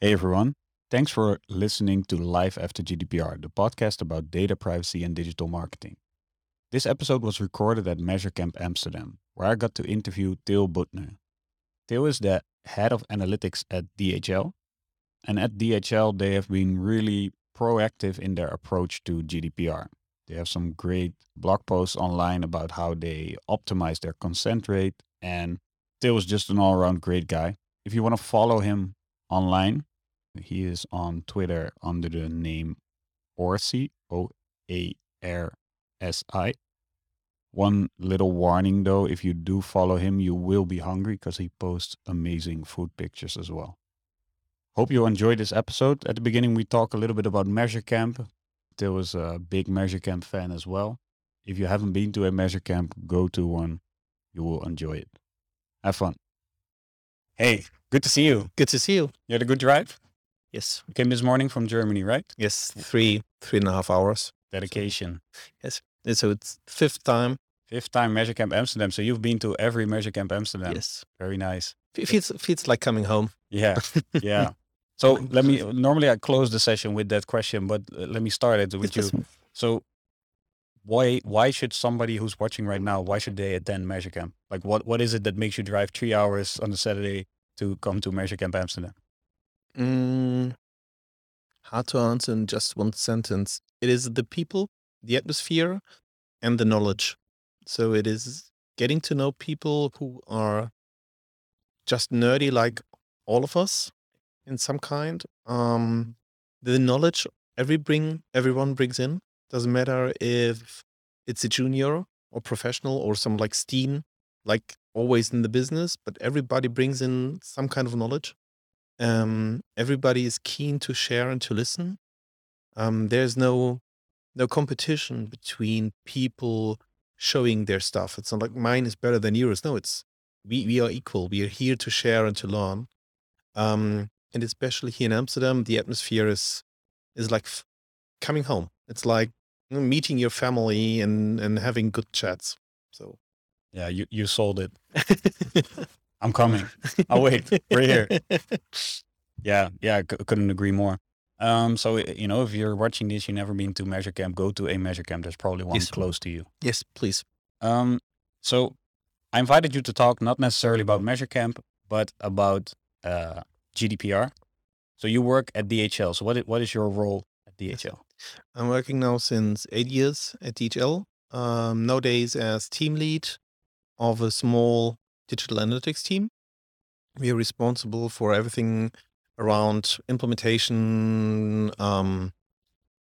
Hey everyone. Thanks for listening to Life After GDPR, the podcast about data privacy and digital marketing. This episode was recorded at MeasureCamp Amsterdam, where I got to interview Till Büttner. Till is the head of analytics at DHL. And at DHL, they have been really proactive in their approach to GDPR. They have some great blog posts online about how they optimize their consent rate. And Till is just an all around great guy. If you want to follow him online, he is on Twitter under the name Oarsi, O A R S I. One little warning though, if you do follow him, you will be hungry because he posts amazing food pictures as well. Hope you enjoyed this episode. At the beginning, we talk a little bit about Measure Camp. Till was a big Measure Camp fan as well. If you haven't been to a Measure Camp, go to one. You will enjoy it. Have fun. Hey, good to see you. Good to see you. You had a good drive? Yes. You came this morning from Germany, right? Yes. Three, three and a half hours. Dedication. Yes. And So it's fifth time. Fifth time Measure Camp Amsterdam. So you've been to every Measure Camp Amsterdam. Yes. Very nice. It feels, feels like coming home. Yeah. Yeah. So let me, normally I close the session with that question, but uh, let me start it with you. So why, why should somebody who's watching right now, why should they attend Measure Camp? Like what, what is it that makes you drive three hours on a Saturday to come to Measure Camp Amsterdam? Mm, hard to answer in just one sentence. It is the people, the atmosphere, and the knowledge. So it is getting to know people who are just nerdy like all of us in some kind. Um, the knowledge every bring everyone brings in doesn't matter if it's a junior or professional or some like Steen, like always in the business, but everybody brings in some kind of knowledge. Um, everybody is keen to share and to listen. Um, there's no no competition between people showing their stuff. It's not like mine is better than yours. No, it's we we are equal. We are here to share and to learn. Um, and especially here in Amsterdam, the atmosphere is is like f- coming home. It's like you know, meeting your family and and having good chats. So Yeah, you, you sold it. I'm coming. I'll wait. We're here. Yeah, yeah, I couldn't agree more. Um, so you know, if you're watching this, you've never been to Measure Camp, go to a Measure Camp. There's probably one Yes. close to you. yes, please. Um, so I invited you to talk not necessarily about Measure Camp, but about uh, GDPR. So you work at DHL. So what is, what is your role at DHL? I'm working now since eight years at DHL. Um, nowadays as team lead of a small digital analytics team. We are responsible for everything around implementation. Um,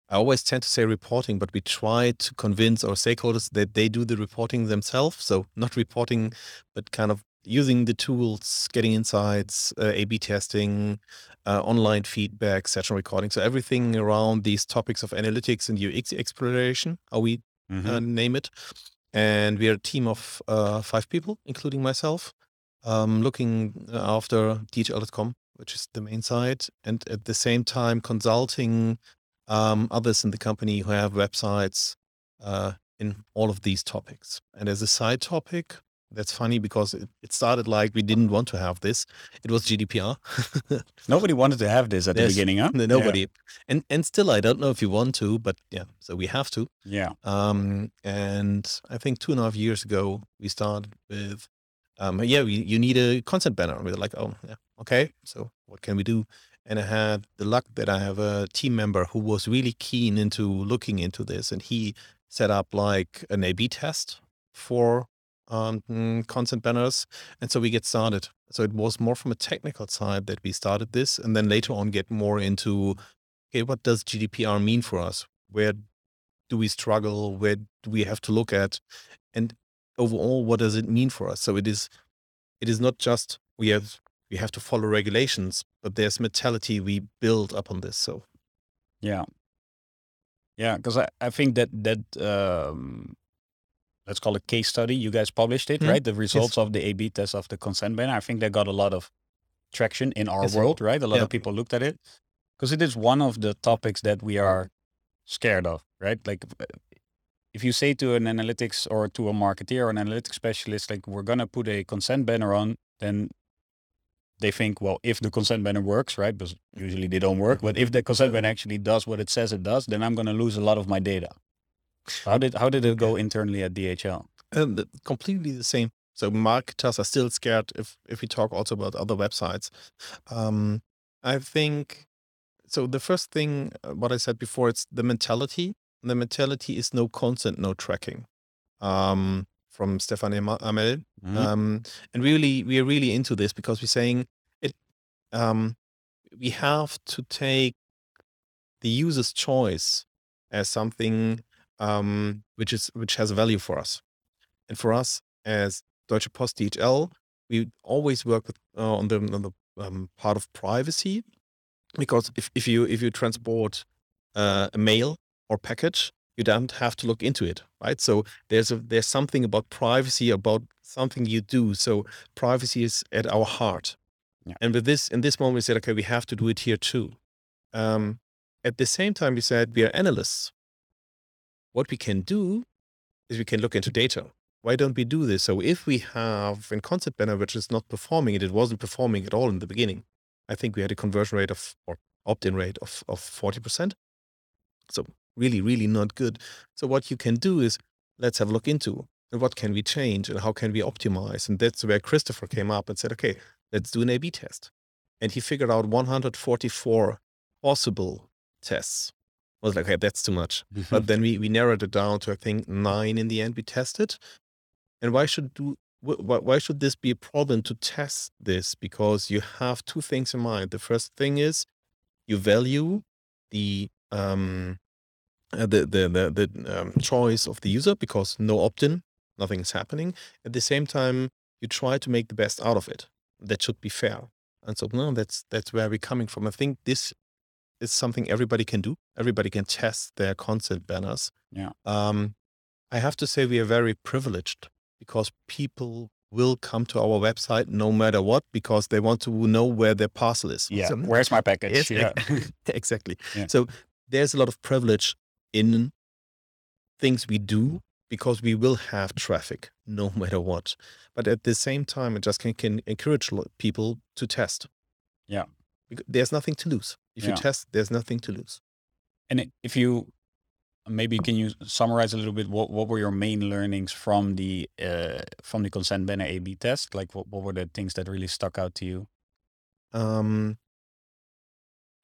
I always tend to say reporting, but we try to convince our stakeholders that they do the reporting themselves. So not reporting, but kind of using the tools, getting insights, uh, A/B testing, uh, online feedback, session recording. So everything around these topics of analytics and UX exploration, how we Mhm. uh, name it. And we are a team of uh, five people, including myself, um, looking after DHL.com, which is the main site, and at the same time consulting um, others in the company who have websites uh, in all of these topics. And as a side topic, that's funny because it, it started like we didn't want to have this. It was GDPR. Nobody wanted to have this at the beginning, huh? No- Nobody. And and still I don't know if you want to, but yeah, so we have to. Yeah. Um, and I think two and a half years ago, we started with, um, yeah, we, you need a consent banner. And we were like, oh, yeah, okay. So what can we do? And I had the luck that I have a team member who was really keen into looking into this, and he set up like an A/B test for um, mm, consent banners, and so we get started. So it was more from a technical side that we started this, and then later on get more into, okay, what does GDPR mean for us? Where do we struggle? Where do we have to look at? And overall, what does it mean for us? So it is, it is not just we have we have to follow regulations, but there's mentality we build upon this. So Yeah. Yeah, because I, I think that that um, let's call it case study. You guys published it, Mhm. right? The results of the A/B test of the consent banner. I think that got a lot of traction in our Yes. world, right? A lot Yeah. of people looked at it because it is one of the topics that we are scared of, right? Like uh, if you say to an analytics or to a marketeer or an analytics specialist, like we're gonna put a consent banner on, then they think, well, if the consent banner works, right? Because usually they don't work. But if the consent banner actually does what it says it does, then I'm going to lose a lot of my data. How did how did it go internally at DHL? And the- completely the same. So marketers are still scared if if we talk also about other websites. Um, I think so. The first thing, uh, what I said before, it's the mentality. The mentality is no consent, no tracking. Um, from Stefan Amel, Mhm. um, and really we are really into this because we're saying it. Um, we have to take the user's choice as something um, which is which has a value for us, and for us as Deutsche Post DHL, we always work with uh, on the on the um, part of privacy because if, if you if you transport uh, a mail or package, you don't have to look into it, right? So there's a there's something about privacy about something you do. So privacy is at our heart, Yeah. and with this in this moment we said, okay, we have to do it here too. Um, at the same time, we said we are analysts. What we can do is we can look into data. Why don't we do this? So if we have in consent banner which is not performing and it wasn't performing at all in the beginning, I think we had a conversion rate of or opt-in rate of of forty percent. So really, really not good. So what you can do is let's have a look into and what can we change and how can we optimize? And that's where Christopher came up and said, okay, let's do an A/B test. And he figured out 144 possible tests. Was like, okay, that's too much. But then we, we narrowed it down to I think nine in the end we tested. And why should do wh- wh- why should this be a problem to test this? Because you have two things in mind. The first thing is you value the um uh, the the the, the um, choice of the user because no opt-in, nothing is happening. At the same time, you try to make the best out of it. That should be fair. And so no, that's that's where we're coming from. I think this is something everybody can do. Everybody can test their consent banners. Yeah. Um, I have to say we are very privileged because people will come to our website no matter what because they want to know where their parcel is. yeah. So- Where's my package? Yes, yeah. exactly. Yeah. So there's a lot of privilege in things we do because we will have traffic no matter what. But at the same time, it just can, can encourage people to test. Yeah. There's nothing to lose. If Yeah. you test, there's nothing to lose. And if you maybe can you summarize a little bit what, what were your main learnings from the uh, from the consent banner A/B test? Like what, what were the things that really stuck out to you? Um,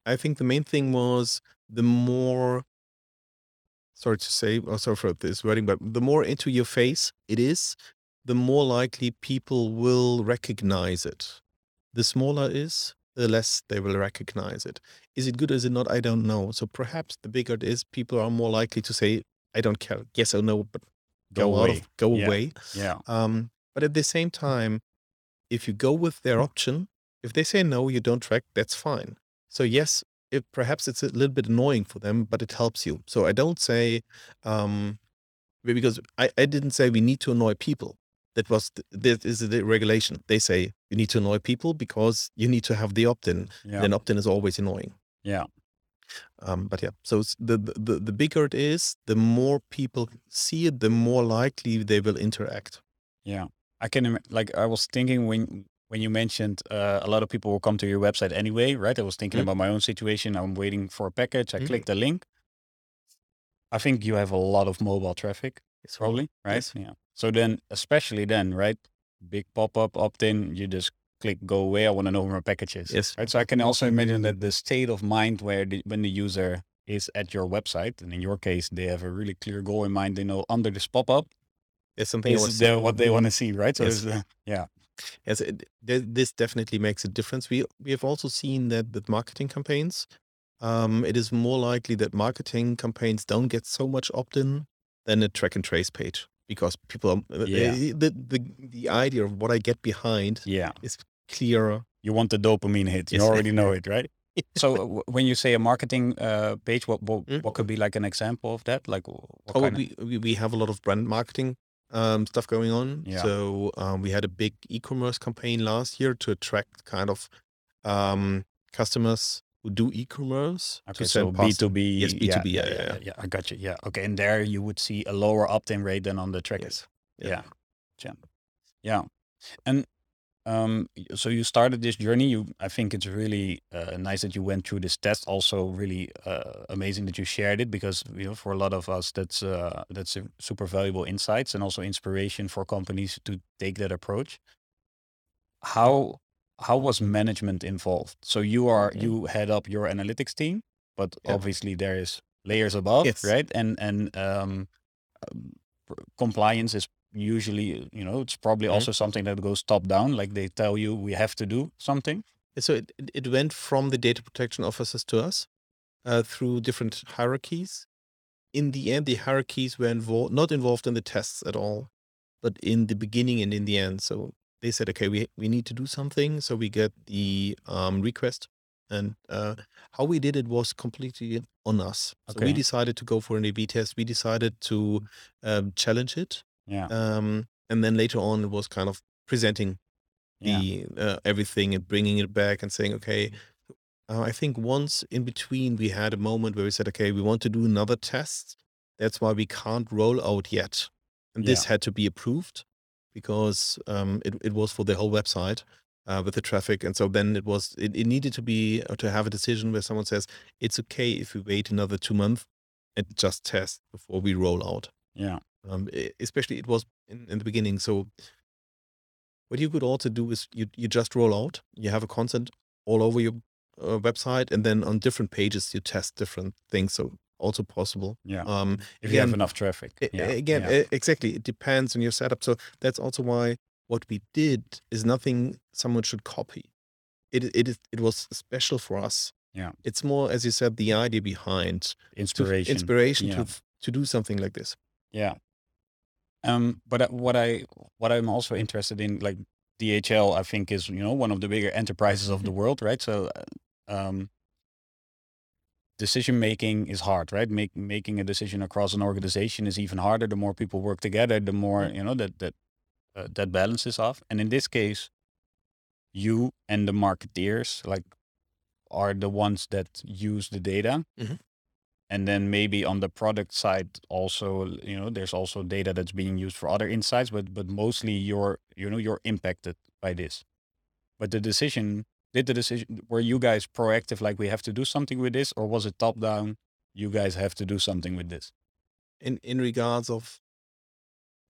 I think the main thing was the more, sorry to say, or sorry for this wording, but the more into your face it is, the more likely people will recognize it. The smaller it is, the less they will recognize it. Is it good or is it not? I don't know. So perhaps the bigger it is, people are more likely to say, I don't care, yes or no, but go, out away. of, go Yeah. away. Yeah. Um, but at the same time, if you go with their option, if they say no, you don't track, that's fine. So yes, if perhaps it's a little bit annoying for them, but it helps you. So I don't say, um, because I, I didn't say we need to annoy people. That was th- that is the regulation. They say you need to annoy people because you need to have the opt-in. Yeah. Then opt-in is always annoying. Yeah. Um, but yeah, so the, the the bigger it is, the more people see it, the more likely they will interact. Yeah, I can like I was thinking when when you mentioned uh, a lot of people will come to your website anyway, right? I was thinking Mm. about my own situation. I'm waiting for a package. I Mm. click the link. I think you have a lot of mobile traffic, It's probably, right? Yes. Yeah. So then, especially then, right? Big pop up opt in. You just click go away. I want to know where my package is. Yes. Right. So I can also imagine that the state of mind where the, when the user is at your website, and in your case, they have a really clear goal in mind. They know under this pop up There's something is what they want to see, right? So Yes. the, yeah. Yes, it, th- this definitely makes a difference. We we have also seen that with marketing campaigns, um, it is more likely that marketing campaigns don't get so much opt-in than a track and trace page because people are, uh, Yeah. uh, the, the the idea of what I get behind Yeah. is clearer. You want the dopamine hit. You Yes. already know it, right? So when you say a marketing uh, page, what what, Mm. what could be like an example of that? Like what Oh, kind of, we, we we have a lot of brand marketing um, stuff going on. Yeah. So um, we had a big e-commerce campaign last year to attract kind of um, customers who do e-commerce okay, to so send B parcels. two B. Yes, B2B, yeah, yeah, yeah. yeah. I got you. Yeah. Okay, and there you would see a lower opt-in rate than on the trackers. Yes. Yeah. Yeah. Yeah. And Um, so you started this journey. You, I think it's really uh, nice that you went through this test. Also, really uh, amazing that you shared it because you know for a lot of us that's uh, that's a super valuable insights and also inspiration for companies to take that approach. How how was management involved? So you are you head up your analytics team, but Yeah. obviously there is layers above, Yes. right? And and um, um, compliance is usually you know it's probably Mhm. also something that goes top down like they tell you we have to do something So it, it- it went from the data protection officers to us uh, through different hierarchies. In the end, the hierarchies were involved, not involved in the tests at all, but in the beginning and in the end. So they said, okay, we, we need to do something. So we get the um, request. And uh, how we did it was completely on us. So we decided to go for an A/B test. We decided to um, challenge it, yeah um, and then later on, it was kind of presenting yeah the uh, everything and bringing it back and saying, okay, uh, I think once in between we had a moment where we said, okay, we want to do another test. That's why we can't roll out yet, and this Yeah. had to be approved because um, it it was for the whole website. Uh, with the traffic, and so then it was it, it needed to be uh, to have a decision where someone says it's okay if we wait another two months and just test before we roll out yeah um, especially it was in, in the beginning. So what you could also do is you you just roll out. You have a consent all over your uh, website, and then on different pages you test different things. So also possible. yeah Um, if you have enough traffic yeah again, yeah. exactly. It depends on your setup. So that's also why what we did is nothing someone should copy. It it is it was special for us. Yeah. It's more, as you said, the idea behind to inspiration inspiration yeah. to to do something like this. yeah um but what i what i'm also interested in like dhl i think is you know one of the bigger enterprises of the world right so uh, um decision making is hard right? Make, making a decision across an organization is even harder. The more people work together the more you know that that uh, that balance is off. And in this case you and the marketeers like are the ones that use the data. Mhm. and then maybe on the product side also you know there's also data that's being used for other insights but but mostly you're you know you're impacted by this. But the decision did the decision were you guys proactive like we have to do something with this or was it top down you guys have to do something with this In in regards of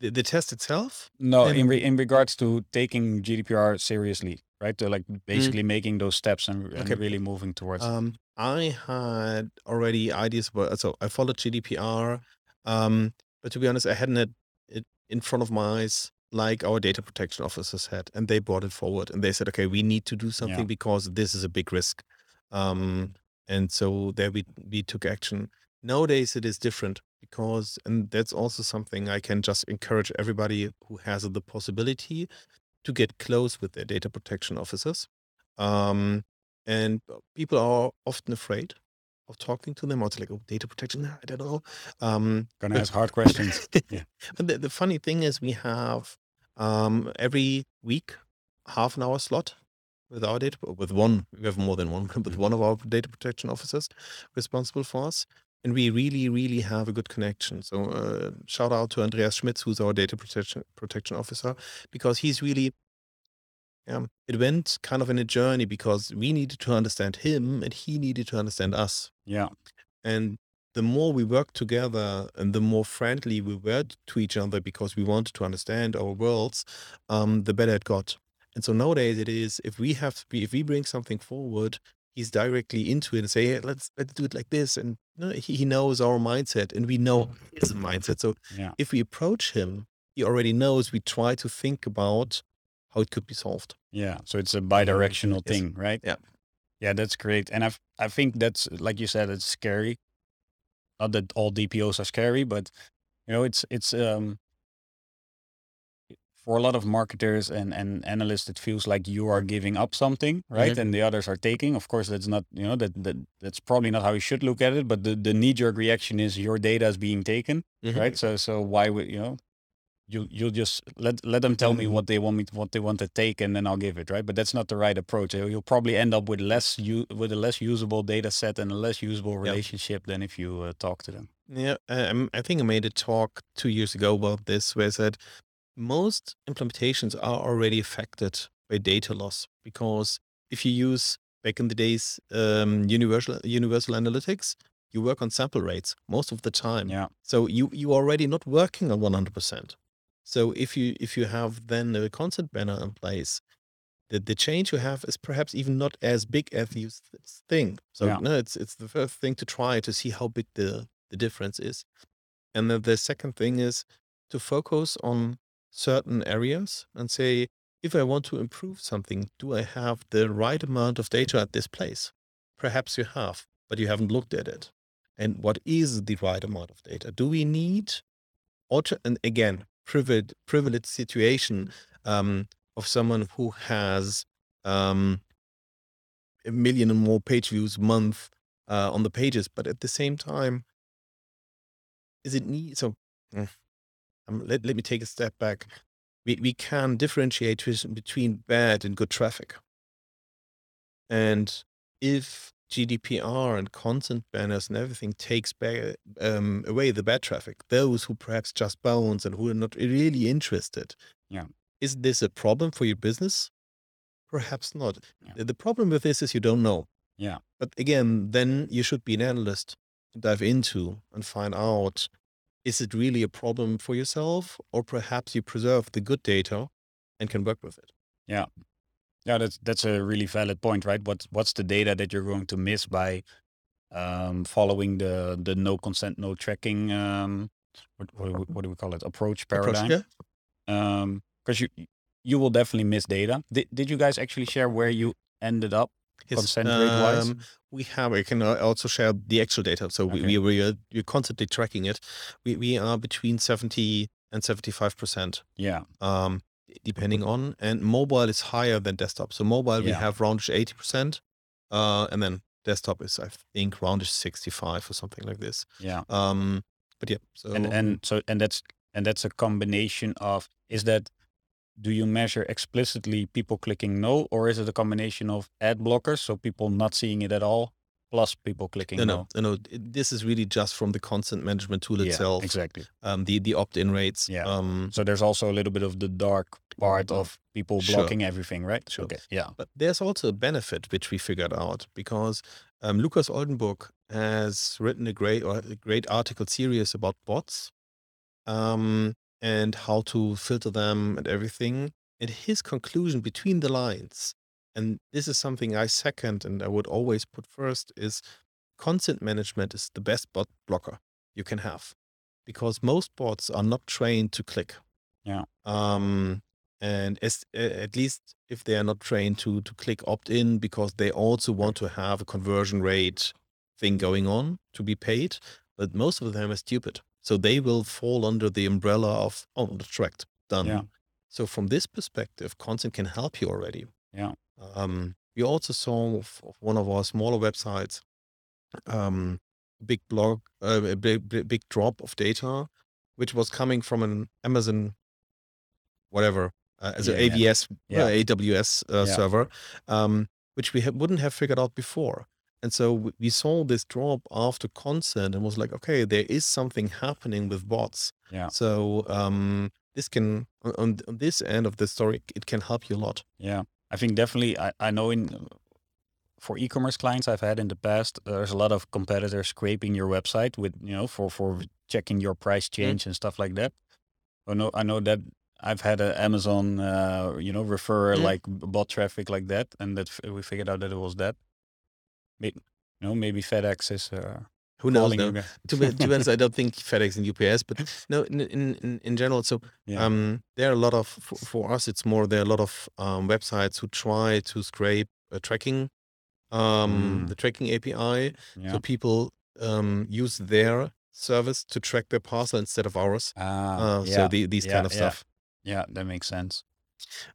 the, the test itself, no in re- in regards to taking gdpr seriously right to like basically making those steps and, and Okay. really moving towards. Um, I had already ideas about so I followed GDPR, um, but to be honest, I hadn't had it in front of my eyes like our data protection officers had, and they brought it forward and they said, okay, we need to do something because this is a big risk, um, and so there we we took action. Nowadays it is different because, and that's also something I can just encourage everybody who has the possibility to get close with their data protection officers. Um, and people are often afraid of talking to them or it's like oh data protection i don't know. Um gonna but- ask hard questions. Yeah. but the, the funny thing is we have um every week half an hour slot with our data with one we have more than one with one of our data protection officers responsible for us and we really really have a good connection. So uh, shout out to andreas schmitz who's our data protection protection officer because he's really um, it went kind of in a journey because we needed to understand him and he needed to understand us. Yeah. And the more we worked together and the more friendly we were to each other because we wanted to understand our worlds, um, the better it got. And so nowadays it is if we have if we bring something forward, he's directly into it and say, hey, let's let's do it like this. And you know, he, he knows our mindset and we know his mindset. So yeah if we approach him, he already knows we try to think about how it could be solved. Yeah, so it's a bi-directional Yes. thing, right? Yeah. Yeah, that's great. And I I think that's like you said, it's scary. Not that all DPOs are scary, but you know, it's it's um for a lot of marketers and, and analysts, it feels like you are giving up something, right? Mhm. And the others are taking. Of course, that's not, you know, that, that that's probably not how you should look at it. But the, the knee jerk reaction is your data is being taken, Mhm. right? So so why would you know you you'll just let let them tell me Mhm. what they want me to, what they want to take and then I'll give it, right? But that's not the right approach. You'll probably end up with less you with a less usable data set and a less usable relationship than if you uh, talk to them. Yeah, um, I think I made a talk two years ago about this where I said most implementations are already affected by data loss because if you use back in the days um, universal universal analytics, you work on sample rates most of the time. Yeah. So you you already not working on 100%. So if you if you have then a consent banner in place, the, the change you have is perhaps even not as big as you think. So Yeah. no, it's it's the first thing to try to see how big the the difference is. And then the second thing is to focus on certain areas and say, if I want to improve something, do I have the right amount of data at this place? Perhaps you have, but you haven't looked at it. And what is the right amount of data? Do we need, auto, and again, privileged, privileged situation um, of someone who has um, a million and more page views a month uh, on the pages, but at the same time, is it need so? mm, um, let, let me take a step back. We we can differentiate between between bad and good traffic. And if GDPR and consent banners and everything takes back, um, away the bad traffic, those who perhaps just bounce and who are not really interested, Yeah. is this a problem for your business? Perhaps not. Yeah. The- problem with this is you don't know. Yeah. But again, then you should be an analyst to dive into and find out is it really a problem for yourself, or perhaps you preserve the good data and can work with it. Yeah, that's that's a really valid point, right? What's what's the data that you're going to miss by um, following the the no consent, no tracking? Um, what, what, do we- what do we call it? Approach paradigm. yeah. Because you you will definitely miss data. Did did you guys actually share where you ended up Yes, consent rate wise? um, we have. I can uh, also share the actual data. So we, Okay. we we are we're constantly tracking it. We we are between seventy and seventy five percent. yeah, um, depending on. And mobile is higher than desktop. So mobile we have roundish eighty percent, uh, and then desktop is I think roundish sixty five or something like this. yeah. Um, but yeah, so and and so and that's and that's a combination of is that do you measure explicitly people clicking no or is it a combination of ad blockers so people not seeing it at all plus people clicking no, no, no, no, This is really just from the consent management tool Yeah, itself. exactly Um, the the opt in rates. Yeah. Um, so there's also a little bit of the dark part of people Sure. blocking everything right Sure. okay yeah But there's also a benefit which we figured out because um, Lukas Oldenburg has written a great or a great article series about bots um, and how to filter them and everything. And his conclusion between the lines, and this is something I second and I would always put first, is consent management is the best bot blocker you can have because most bots are not trained to click. Yeah. Um, and as, at least if they are not trained to to click opt in because they also want to have a conversion rate thing going on to be paid, but most of them are stupid, so they will fall under the umbrella of oh the tracked done. Yeah. So from this perspective, consent can help you already. Yeah. Um, we also saw of of one of our smaller websites um, a big blog, uh, a big, big drop of data, which was coming from an Amazon, whatever, uh, as Yeah, an. AWS, Yeah. uh, AWS uh, Yeah. server, um, which we ha- wouldn't have figured out before. And so we saw this drop after consent and was like, okay, there is something happening with bots. Yeah. So um, this can, on on this end of the story, it can help you a lot. yeah i think definitely i, I know in for e-commerce clients i've had in the past there's a lot of competitors scraping your website with you know for for checking your price change and stuff like that. I know i know that i've had an amazon uh you know refer Mm. like bot traffic like that and that f- we figured out that it was that. Maybe you know maybe fedex is uh Who knows? No. to, be, to be honest, I don't think FedEx and UPS, but no, in in, in, general. So yeah um, there are a lot of for, for us. It's more there are a lot of um, websites who try to scrape uh, tracking, um, Mm. the tracking API. yeah So people um, use their service to track their parcel instead of ours. ah, Uh, yeah So the, these kind of stuff. yeah that makes sense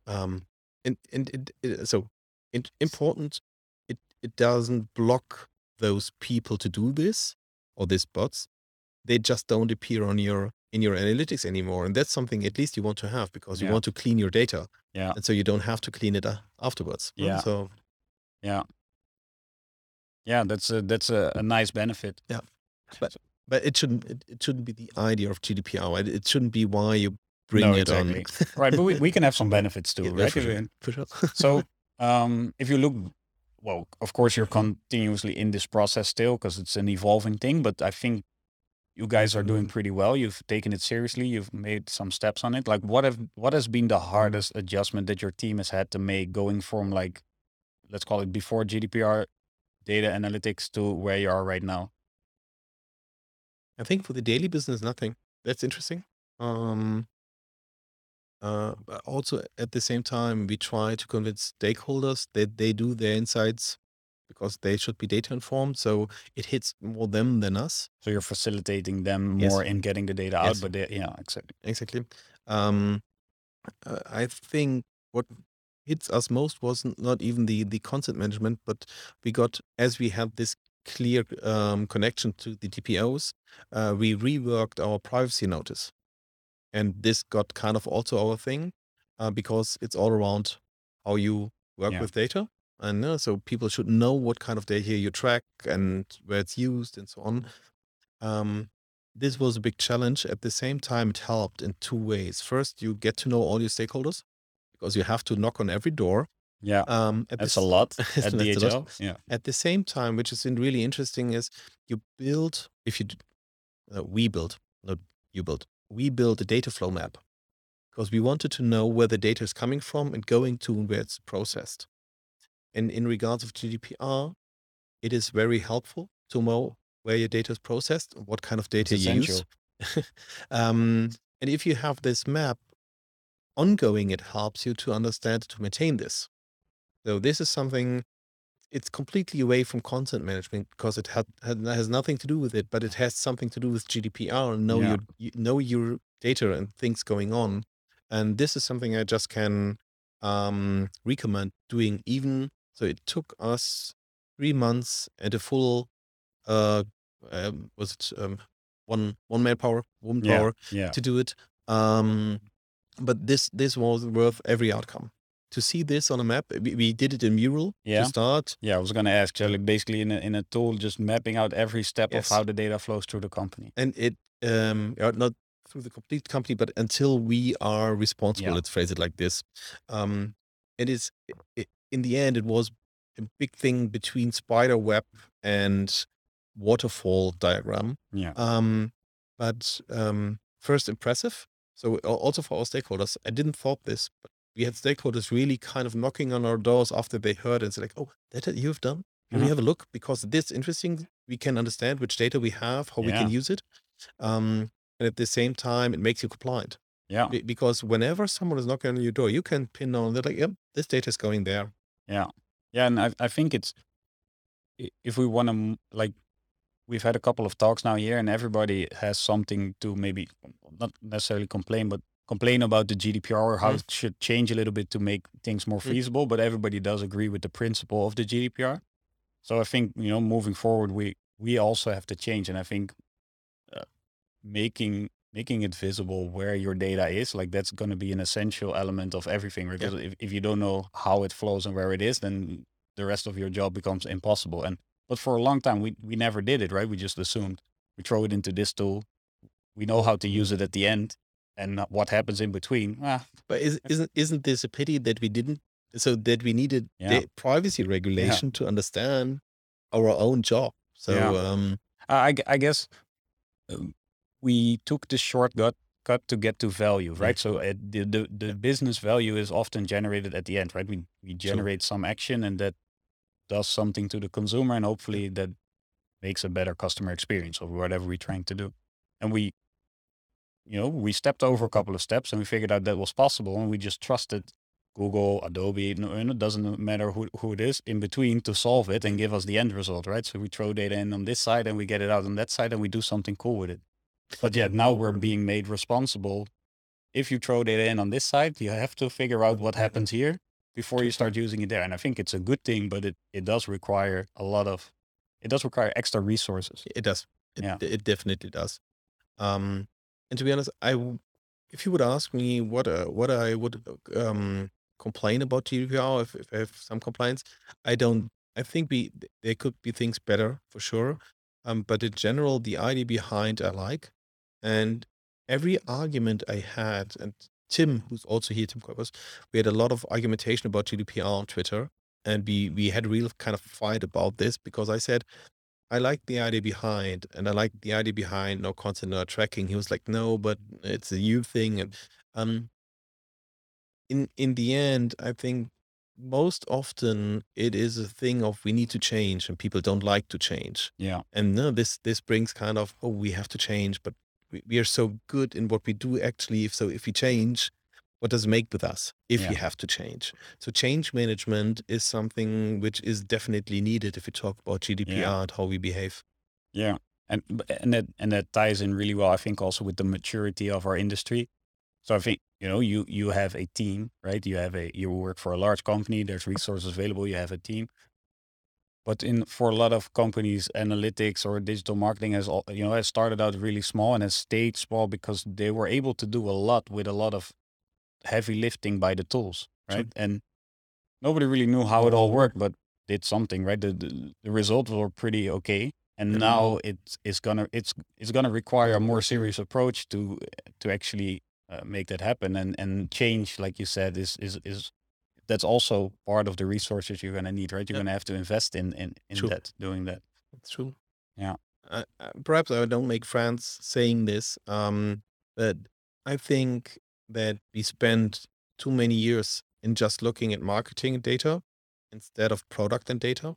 Um, and and it, it, so it, important. It it doesn't block those people to do this or these bots. They just don't appear on your in your analytics anymore, and that's something at least you want to have because you Yeah. want to clean your data, yeah and so you don't have to clean it uh, afterwards. Uh, Yeah. So yeah yeah that's a that's a, a nice benefit Yeah. but but it shouldn't it, it shouldn't be the idea of GDPR. It, it shouldn't be why you bring No, it exactly. on. right, but we, we can have some benefits too, Yeah, right? for sure. For sure. So, um, if you look, well, of course, you're continuously in this process still because it's an evolving thing. But I think you guys are doing pretty well. You've taken it seriously. You've made some steps on it. Like, what have what has been the hardest adjustment that your team has had to make going from like, let's call it before GDPR data analytics to where you are right now? I think for the daily business, nothing. That's interesting. Um, uh, but also at the same time, we try to convince stakeholders that they do their insights because they should be data informed. So it hits more them than us. So you're facilitating them Yes. more in getting the data out, but they, yeah, exactly. Exactly. Um, uh, I think what hits us most was not even the the consent management, but we got as we had this clear um, connection to the DPOs, uh, we reworked our privacy notice, and this got kind of also our thing uh, because it's all around how you work Yeah. with data, and uh, so people should know what kind of data you track and where it's used and so on. Um, this was a big challenge. At the same time, it helped in two ways. First, you get to know all your stakeholders because you have to knock on every door. Yeah, Um, at, that's the, a lot at lot. Yeah, at the same time, which is in- really interesting, is you build if you uh, we build not you build we build a data flow map because we wanted to know where the data is coming from and going to and where it's processed. And in regards of GDPR, it is very helpful to know where your data is processed and what kind of data it's you use. essential. um, and if you have this map ongoing, it helps you to understand to maintain this. So this is something it's completely away from consent management because it had, had has nothing to do with it, but it has something to do with GDPR and know Yeah. your you know your data and things going on. And this is something I just can um, recommend doing. Even so, it took us three months and a full uh, um, was it um, one one manpower, woman Yeah, power yeah. to do it. Um, but this this was worth every outcome. To see this on a map, we, we did it in Mural Yeah. to start. Yeah, I was going to ask, so like basically in a, in a tool, just mapping out every step Yes. of how the data flows through the company. and it um not through the complete company but until we are responsible Yeah. let's phrase it like this um it is i in the end it was a big thing between spider web and waterfall diagram Yeah. um but um first impressive so also for our stakeholders i didn't thought this but we had stakeholders really kind of knocking on our doors after they heard and said like oh that you've done can we Mhm. have a look because this interesting we can understand which data we have how we can use it um, and at the same time it makes you compliant Yeah. Be- because whenever someone is knocking on your door you can pin on that like yep this data is going there Yeah. Yeah. And I, I think it's, if we want to, like, we've had a couple of talks now here and everybody has something to maybe not necessarily complain, but complain about the GDPR or how Mhm. it should change a little bit to make things more Mhm. feasible. But everybody does agree with the principle of the GDPR. So I think, you know, moving forward, we, we also have to change. And I think uh, making making it visible where your data is like that's going to be an essential element of everything right? Yeah. because if, if you don't know how it flows and where it is then the rest of your job becomes impossible and but for a long time we we never did it right we just assumed we throw it into this tool we know how to use it at the end and what happens in between ah, but is, isn't isn't this a pity that we didn't so that we needed Yeah. the privacy regulation to understand our own job so Yeah. um I, I guess um, we took the shortcut cut to get to value, Yeah. right? So uh, the, the the business value is often generated at the end, right? We we generate some action and that does something to the consumer and hopefully that makes a better customer experience or whatever we're trying to do. And we you know, we stepped over a couple of steps and we figured out that was possible and we just trusted Google, Adobe, and it doesn't matter who, who it is in between to solve it and give us the end result, right? So we throw data in on this side and we get it out on that side and we do something cool with it. But yet now we're being made responsible. If you throw data in on this side, you have to figure out what happens here before you start using it there. And I think it's a good thing, but it, it does require a lot of, it does require extra resources. It does. It, Yeah. it definitely does. Um, and to be honest, I, if you would ask me what uh, what I would um, complain about GDPR, if, if I have some complaints, I don't. I think we there could be things better for sure. Um, but in general, the idea behind I like, and every argument I had, and Tim, who's also here, Tim Kuipers, we had a lot of argumentation about GDPR on Twitter, and we we had a real kind of fight about this because I said I like the idea behind, and I like the idea behind no consent, no tracking. He was like, no, but it's a you thing, and um, in in the end, I think most often it is a thing of we need to change and people don't like to change Yeah. and no this this brings kind of oh we have to change but we, we are so good in what we do actually if so if we change what does it make with us if Yeah. we have to change so change management is something which is definitely needed if we talk about gdpr and how we behave Yeah. And and that and that ties in really well, I think, also with the maturity of our industry. So I think, you know, you you have a team, right? You have a you work for a large company, there's resources available, you have a team. But in for a lot of companies, analytics or digital marketing has all you know, has started out really small and has stayed small because they were able to do a lot with a lot of heavy lifting by the tools, right? And nobody really knew how it all worked, but did something, right? The the, the results were pretty okay. And now it's it's gonna it's it's gonna require a more serious approach to to actually uh, make that happen and and change, like you said, is is is that's also part of the resources you're gonna need, right? You're Yeah. gonna have to invest in in in True. that, doing that. That's true. Yeah. Uh, perhaps I don't make friends saying this, um, but I think that we spend too many years in just looking at marketing data instead of product and data.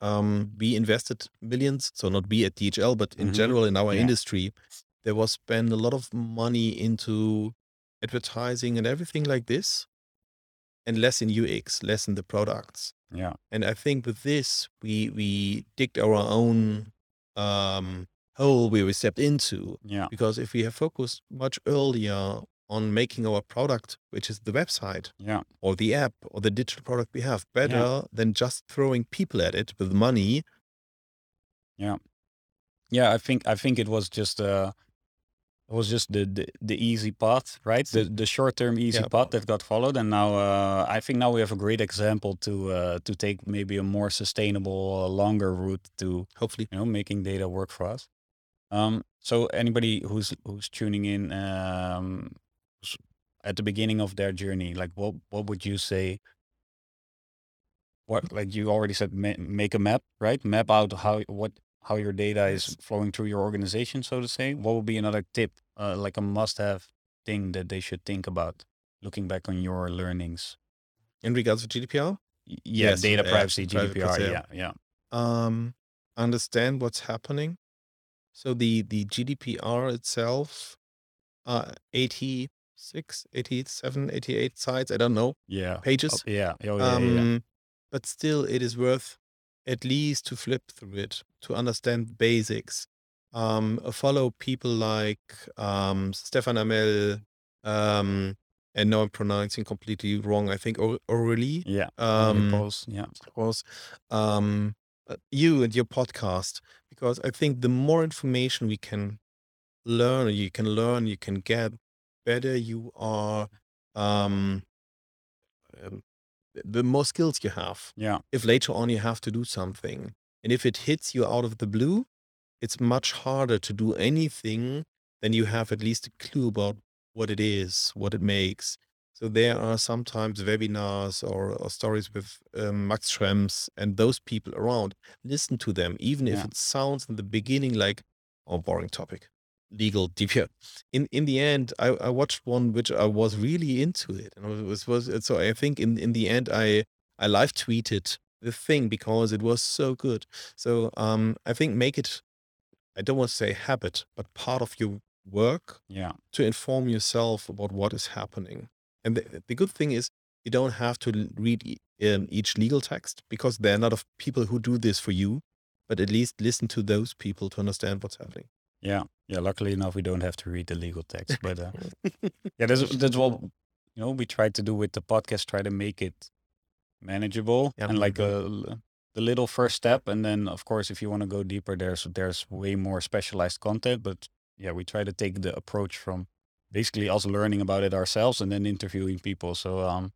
Um, we invested millions, so not we at DHL, but in Mhm. general in our Yeah. industry, there was spent a lot of money into advertising and everything like this, and less in UX, less in the products. Yeah. And I think with this, we we digged our own um, hole where we stepped into. Yeah. Because if we have focused much earlier on making our product, which is the website Yeah. or the app or the digital product we have, better than just throwing people at it with money. Yeah. Yeah, I think I think it was just uh it was just the the, the easy path, right? The the short term easy Yeah. path that got followed, and now uh, I think now we have a great example to uh, to take maybe a more sustainable, uh, longer route to Hopefully, you know making data work for us. Um, so anybody who's who's tuning in um, at the beginning of their journey, like what what would you say? What like you already said, ma- make a map, right? Map out how what how your data is flowing through your organization, so to say. What would be another tip, uh, like a must-have thing that they should think about, looking back on your learnings? in regards to GDPR, Yeah, Yes, data privacy, GDPR. privacy, Yeah, yeah, um, understand what's happening. So the the GDPR itself, uh, 86, 87, 88 sites, I don't know, yeah. pages. Oh, yeah, oh, yeah, yeah, yeah. Um, but still, it is worth at least to flip through it to understand basics. Um, uh, follow people like um, Stefan Amel, um, and now I'm pronouncing completely wrong. I think Au- Aurelie Yeah, um, post, yeah, was um, you and your podcast because I think the more information we can learn, you can learn, you can get, better you are. Um, um, the more skills you have. yeah, If later on you have to do something, and if it hits you out of the blue, it's much harder to do anything than you have at least a clue about what it is, what it makes. So there are sometimes webinars or, or stories with um, Max Schrems and those people around. Listen to them, even if it sounds in the beginning like, oh, boring topic, legal DPR. In in the end, I, I watched one which I was really into it, and it was was so. I think in in the end, I I live tweeted the thing because it was so good. So um, I think make it. I don't want to say habit, but part of your work yeah, to inform yourself about what is happening. And the, the good thing is you don't have to read e- um, each legal text because there are not of people who do this for you, but at least listen to those people to understand what's happening. yeah, yeah. Luckily enough, we don't have to read the legal text, but uh, yeah, that's that's what you know we try to do with the podcast. Try to make it manageable Yeah. and like a the little first step, and then of course, if you want to go deeper, there's there's way more specialized content. But yeah, we try to take the approach from basically us learning about it ourselves and then interviewing people. So um,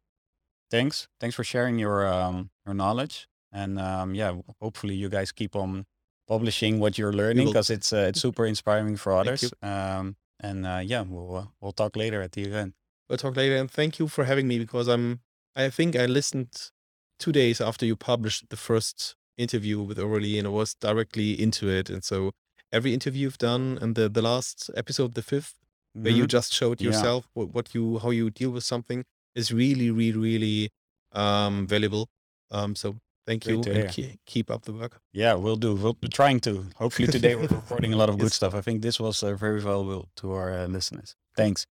thanks, thanks for sharing your um your knowledge, and um, yeah, hopefully you guys keep on publishing what you're learning because it's uh, it's super inspiring for others. Um, And uh, yeah, we'll uh, we'll talk later at the event. We'll talk later, and thank you for having me because I'm. I think I listened two days after you published the first interview with Aurelie, and I was directly into it. And so every interview you've done, and the the last episode, the 5th where you Mhm. just showed Yeah. yourself what, what you how you deal with something, is really, really, really um, valuable. Um, so thank Great you, and ke- keep up the work. Yeah, we'll do. We'll be trying to. Hopefully today we're recording a lot of good Yes. stuff. I think this was uh, very valuable to our uh, listeners. Thanks.